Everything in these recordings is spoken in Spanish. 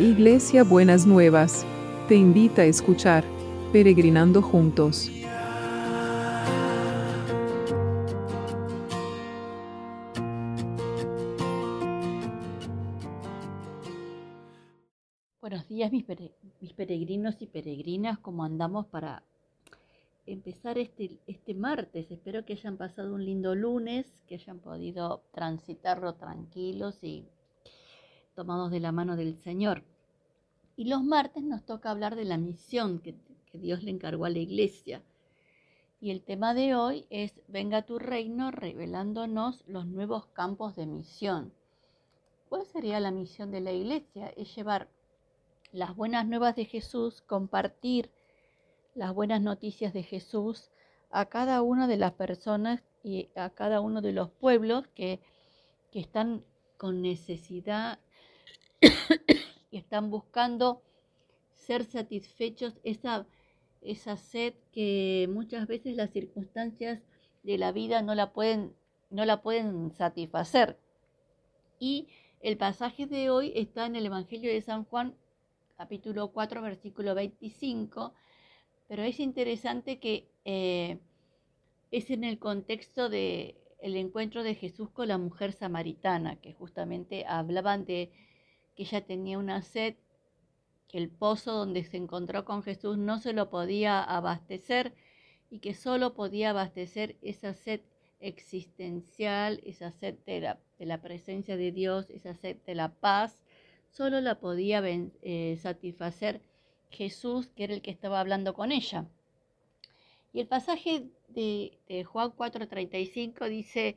Iglesia Buenas Nuevas, te invita a escuchar Peregrinando Juntos. Buenos días mis, peregrinos y peregrinas, ¿cómo andamos para empezar este, este martes? Espero que hayan pasado un lindo lunes, que hayan podido transitarlo tranquilos y tomados de la mano del Señor. Y los martes nos toca hablar de la misión que, Dios le encargó a la iglesia. Y el tema de hoy es Venga tu reino revelándonos los nuevos campos de misión. ¿Cuál sería la misión de la iglesia? Es llevar las buenas nuevas de Jesús, compartir las buenas noticias de Jesús a cada una de las personas y a cada uno de los pueblos que, que están con necesidad y están buscando ser satisfechos esa, esa sed que muchas veces las circunstancias de la vida no la pueden, no la pueden satisfacer. Y el pasaje de hoy está en el Evangelio de San Juan, capítulo 4, versículo 25, pero es interesante que eh, es en el contexto de el encuentro de Jesús con la mujer samaritana, que justamente hablaban de que ella tenía una sed, que el pozo donde se encontró con Jesús no se lo podía abastecer y que solo podía abastecer esa sed existencial, esa sed de la, presencia de Dios, esa sed de la paz, solo la podía eh, satisfacer Jesús, que era el que estaba hablando con ella. Y el pasaje de, de Juan 4:35 dice,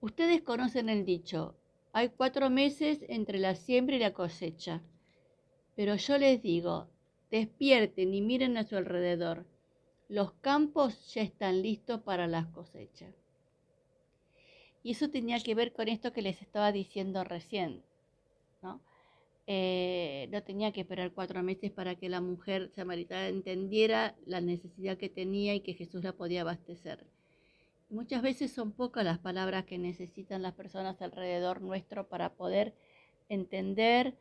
ustedes conocen el dicho, hay cuatro meses entre la siembra y la cosecha. Pero yo les digo, despierten y miren a su alrededor. Los campos ya están listos para las cosechas. Y eso tenía que ver con esto que les estaba diciendo recién. ¿no? Eh, no tenía que esperar cuatro meses para que la mujer samaritana entendiera la necesidad que tenía y que Jesús la podía abastecer. Muchas veces son pocas las palabras que necesitan las personas alrededor nuestro para poder entender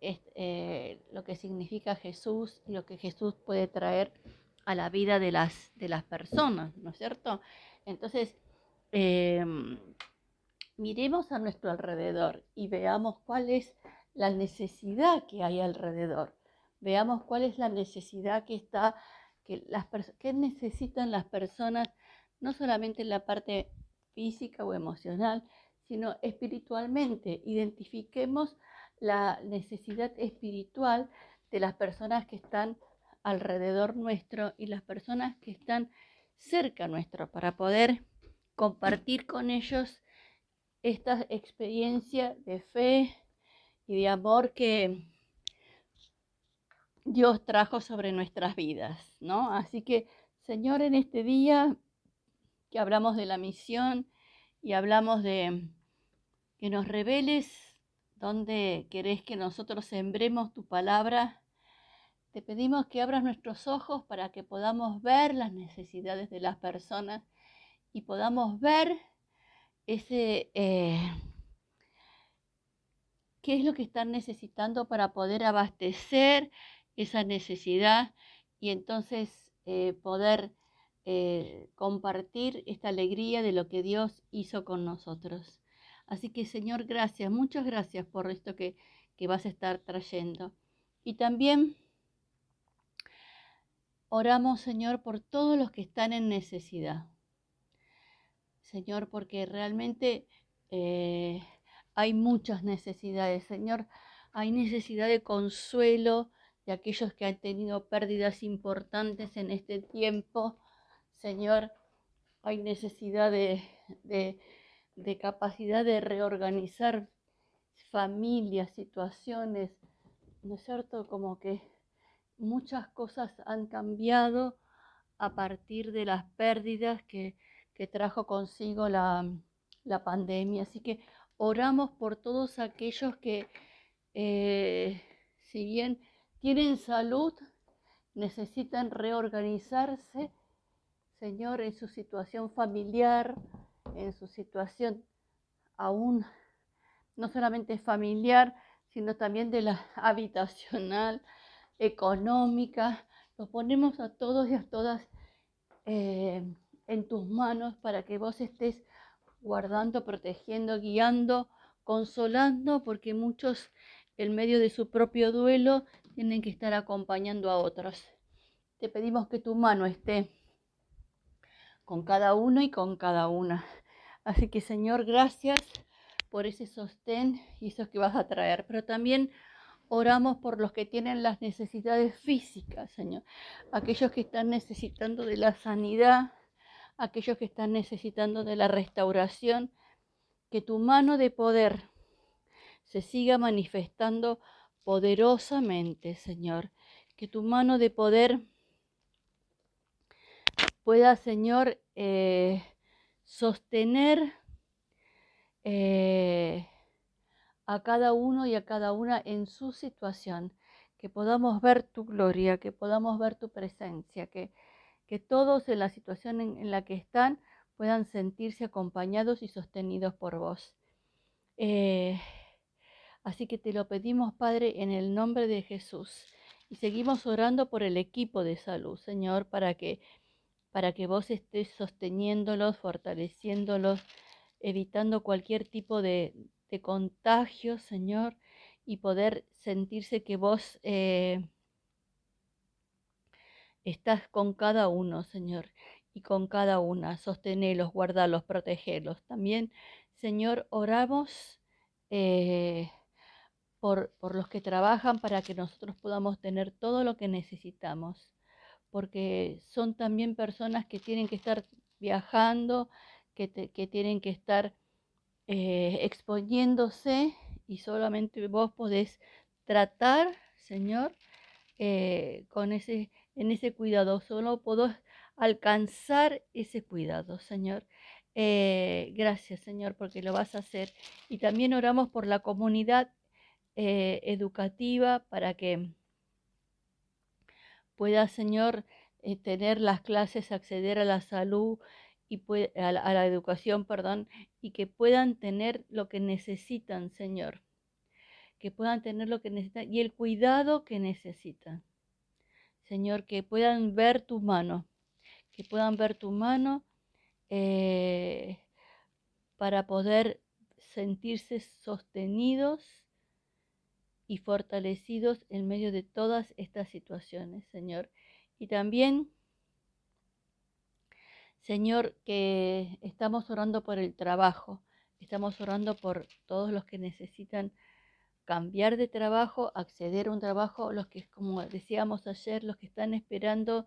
eh, lo que significa Jesús y lo que Jesús puede traer a la vida de las, de las personas, ¿no es cierto? Entonces, em, miremos a nuestro alrededor y veamos cuál es la necesidad que hay alrededor. Veamos cuál es la necesidad que está, que las qué necesitan las personas no solamente en la parte física o emocional, sino espiritualmente. Identifiquemos la necesidad espiritual de las personas que están alrededor nuestro y las personas que están cerca nuestro para poder compartir con ellos esta experiencia de fe y de amor que Dios trajo sobre nuestras vidas, ¿no? Así que, Señor, en este día que hablamos de la misión y hablamos de que nos reveles dónde querés que nosotros sembremos tu palabra. Te pedimos que abras nuestros ojos para que podamos ver las necesidades de las personas y podamos ver ese eh, qué es lo que están necesitando para poder abastecer esa necesidad y entonces eh, poder eh, compartir esta alegría de lo que Dios hizo con nosotros. Así que Señor, gracias, muchas gracias por esto que, que vas a estar trayendo. Y también oramos, Señor, por todos los que están en necesidad. Señor, porque realmente eh, hay muchas necesidades. Señor, hay necesidad de consuelo de aquellos que han tenido pérdidas importantes en este tiempo. Señor, hay necesidad de, capacidad de reorganizar familias, situaciones, ¿no es cierto? Como que muchas cosas han cambiado a partir de las pérdidas que, trajo consigo la, pandemia. Así que oramos por todos aquellos que, eh, si bien tienen salud, necesitan reorganizarse Señor, en su situación familiar, en su situación aún no solamente familiar, sino también de la habitacional, económica. Los ponemos a todos y a todas eh, en tus manos para que vos estés guardando, protegiendo, guiando, consolando, porque muchos en medio de su propio duelo tienen que estar acompañando a otros. Te pedimos que tu mano esté con cada uno y con cada una. Así que Señor, gracias por ese sostén y eso que vas a traer, pero también oramos por los que tienen las necesidades físicas, Señor, aquellos que están necesitando de la sanidad, aquellos que están necesitando de la restauración, que tu mano de poder se siga manifestando poderosamente, Señor, que tu mano de poder pueda, Señor, eh, sostener eh, a cada uno y a cada una en su situación, que podamos ver tu gloria, que podamos ver tu presencia, que, que todos en la situación en, la que están puedan sentirse acompañados y sostenidos por vos. Eh, así que te lo pedimos, Padre, en el nombre de Jesús. Y seguimos orando por el equipo de salud, Señor, para que, para que vos estés sosteniéndolos, fortaleciéndolos, evitando cualquier tipo de, contagio, Señor, y poder sentirse que vos eh, estás con cada uno, Señor, y con cada una. Sostenelos, guardalos, protegelos. También, Señor, oramos eh, por, por los que trabajan para que nosotros podamos tener todo lo que necesitamos, porque son también personas que tienen que estar viajando, que, tienen que estar eh, exponiéndose y solamente vos podés tratar, Señor, eh, con ese, en ese cuidado. Solo podés alcanzar ese cuidado, Señor. Eh, gracias, Señor, porque lo vas a hacer. Y también oramos por la comunidad educativa para que pueda, Señor, tener las clases, acceder a la salud, y a, la, educación, perdón, y que puedan tener lo que necesitan, Señor. Que puedan tener lo que necesitan y el cuidado que necesitan. Señor, que puedan ver tu mano, que puedan ver tu mano eh, para poder sentirse sostenidos y fortalecidos en medio de todas estas situaciones, Señor. Y también Señor, que estamos orando por el trabajo, estamos orando por todos los que necesitan cambiar de trabajo, acceder a un trabajo, los que, como decíamos ayer, los que están esperando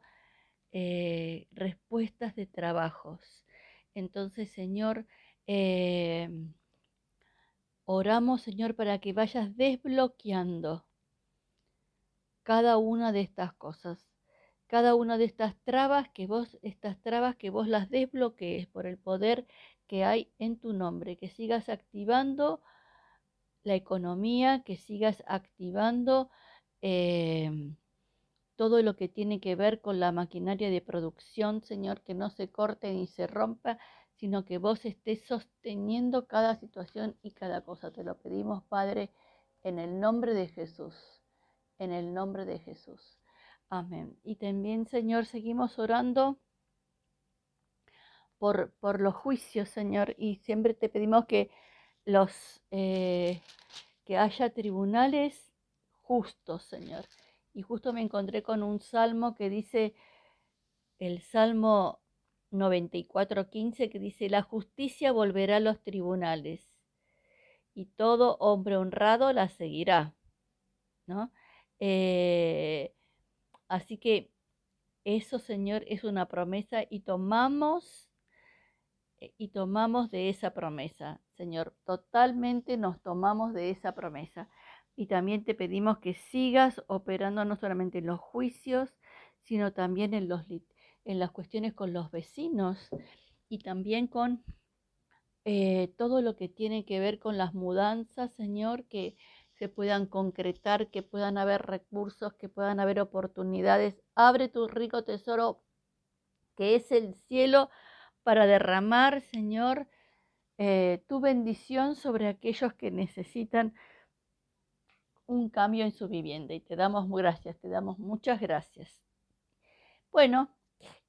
eh, respuestas de trabajos. Entonces, Señor, eh, oramos, Señor, para que vayas desbloqueando cada una de estas cosas cada una de estas trabas que vos, estas trabas que vos las desbloquees por el poder que hay en tu nombre, que sigas activando la economía, que sigas activando em, todo lo que tiene que ver con la maquinaria de producción, Señor, que no se corte ni se rompa, sino que vos estés sosteniendo cada situación y cada cosa. Te lo pedimos, Padre, en el nombre de Jesús, en el nombre de Jesús. Amén. Y también, Señor, seguimos orando por, por los juicios, Señor, y siempre te pedimos que los eh, que haya tribunales justos, Señor. Y justo me encontré con un salmo que dice, el Salmo 94.15, que dice, la justicia volverá a los tribunales y todo hombre honrado la seguirá. ¿no? Eh, Así que eso, Señor, es una promesa y tomamos eh, y tomamos de esa promesa, Señor. Totalmente nos tomamos de esa promesa. Y también te pedimos que sigas operando no solamente en los juicios, sino también en, los, en las cuestiones con los vecinos y también con eh, todo lo que tiene que ver con las mudanzas, Señor, que se puedan concretar, que puedan haber recursos, que puedan haber oportunidades. Abre tu rico tesoro que es el cielo para derramar, Señor, eh, tu bendición sobre aquellos que necesitan un cambio en su vivienda y te damos gracias, te damos muchas gracias. Bueno,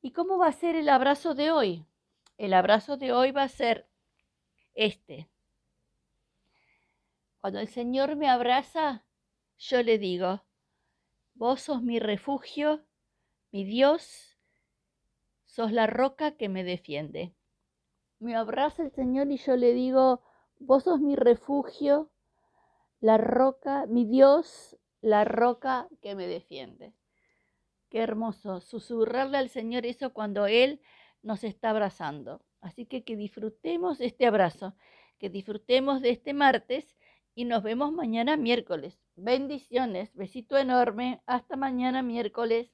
¿y cómo va a ser el abrazo de hoy? El abrazo de hoy va a ser este. Cuando el Señor me abraza, yo le digo, vos sos mi refugio, mi Dios, sos la roca que me defiende. Me abraza el Señor y yo le digo, vos sos mi refugio, la roca, mi Dios, la roca que me defiende. Qué hermoso susurrarle al Señor eso cuando Él nos está abrazando. Así que que disfrutemos este abrazo, que disfrutemos de este martes y nos vemos mañana miércoles. Bendiciones, besito enorme, hasta mañana miércoles.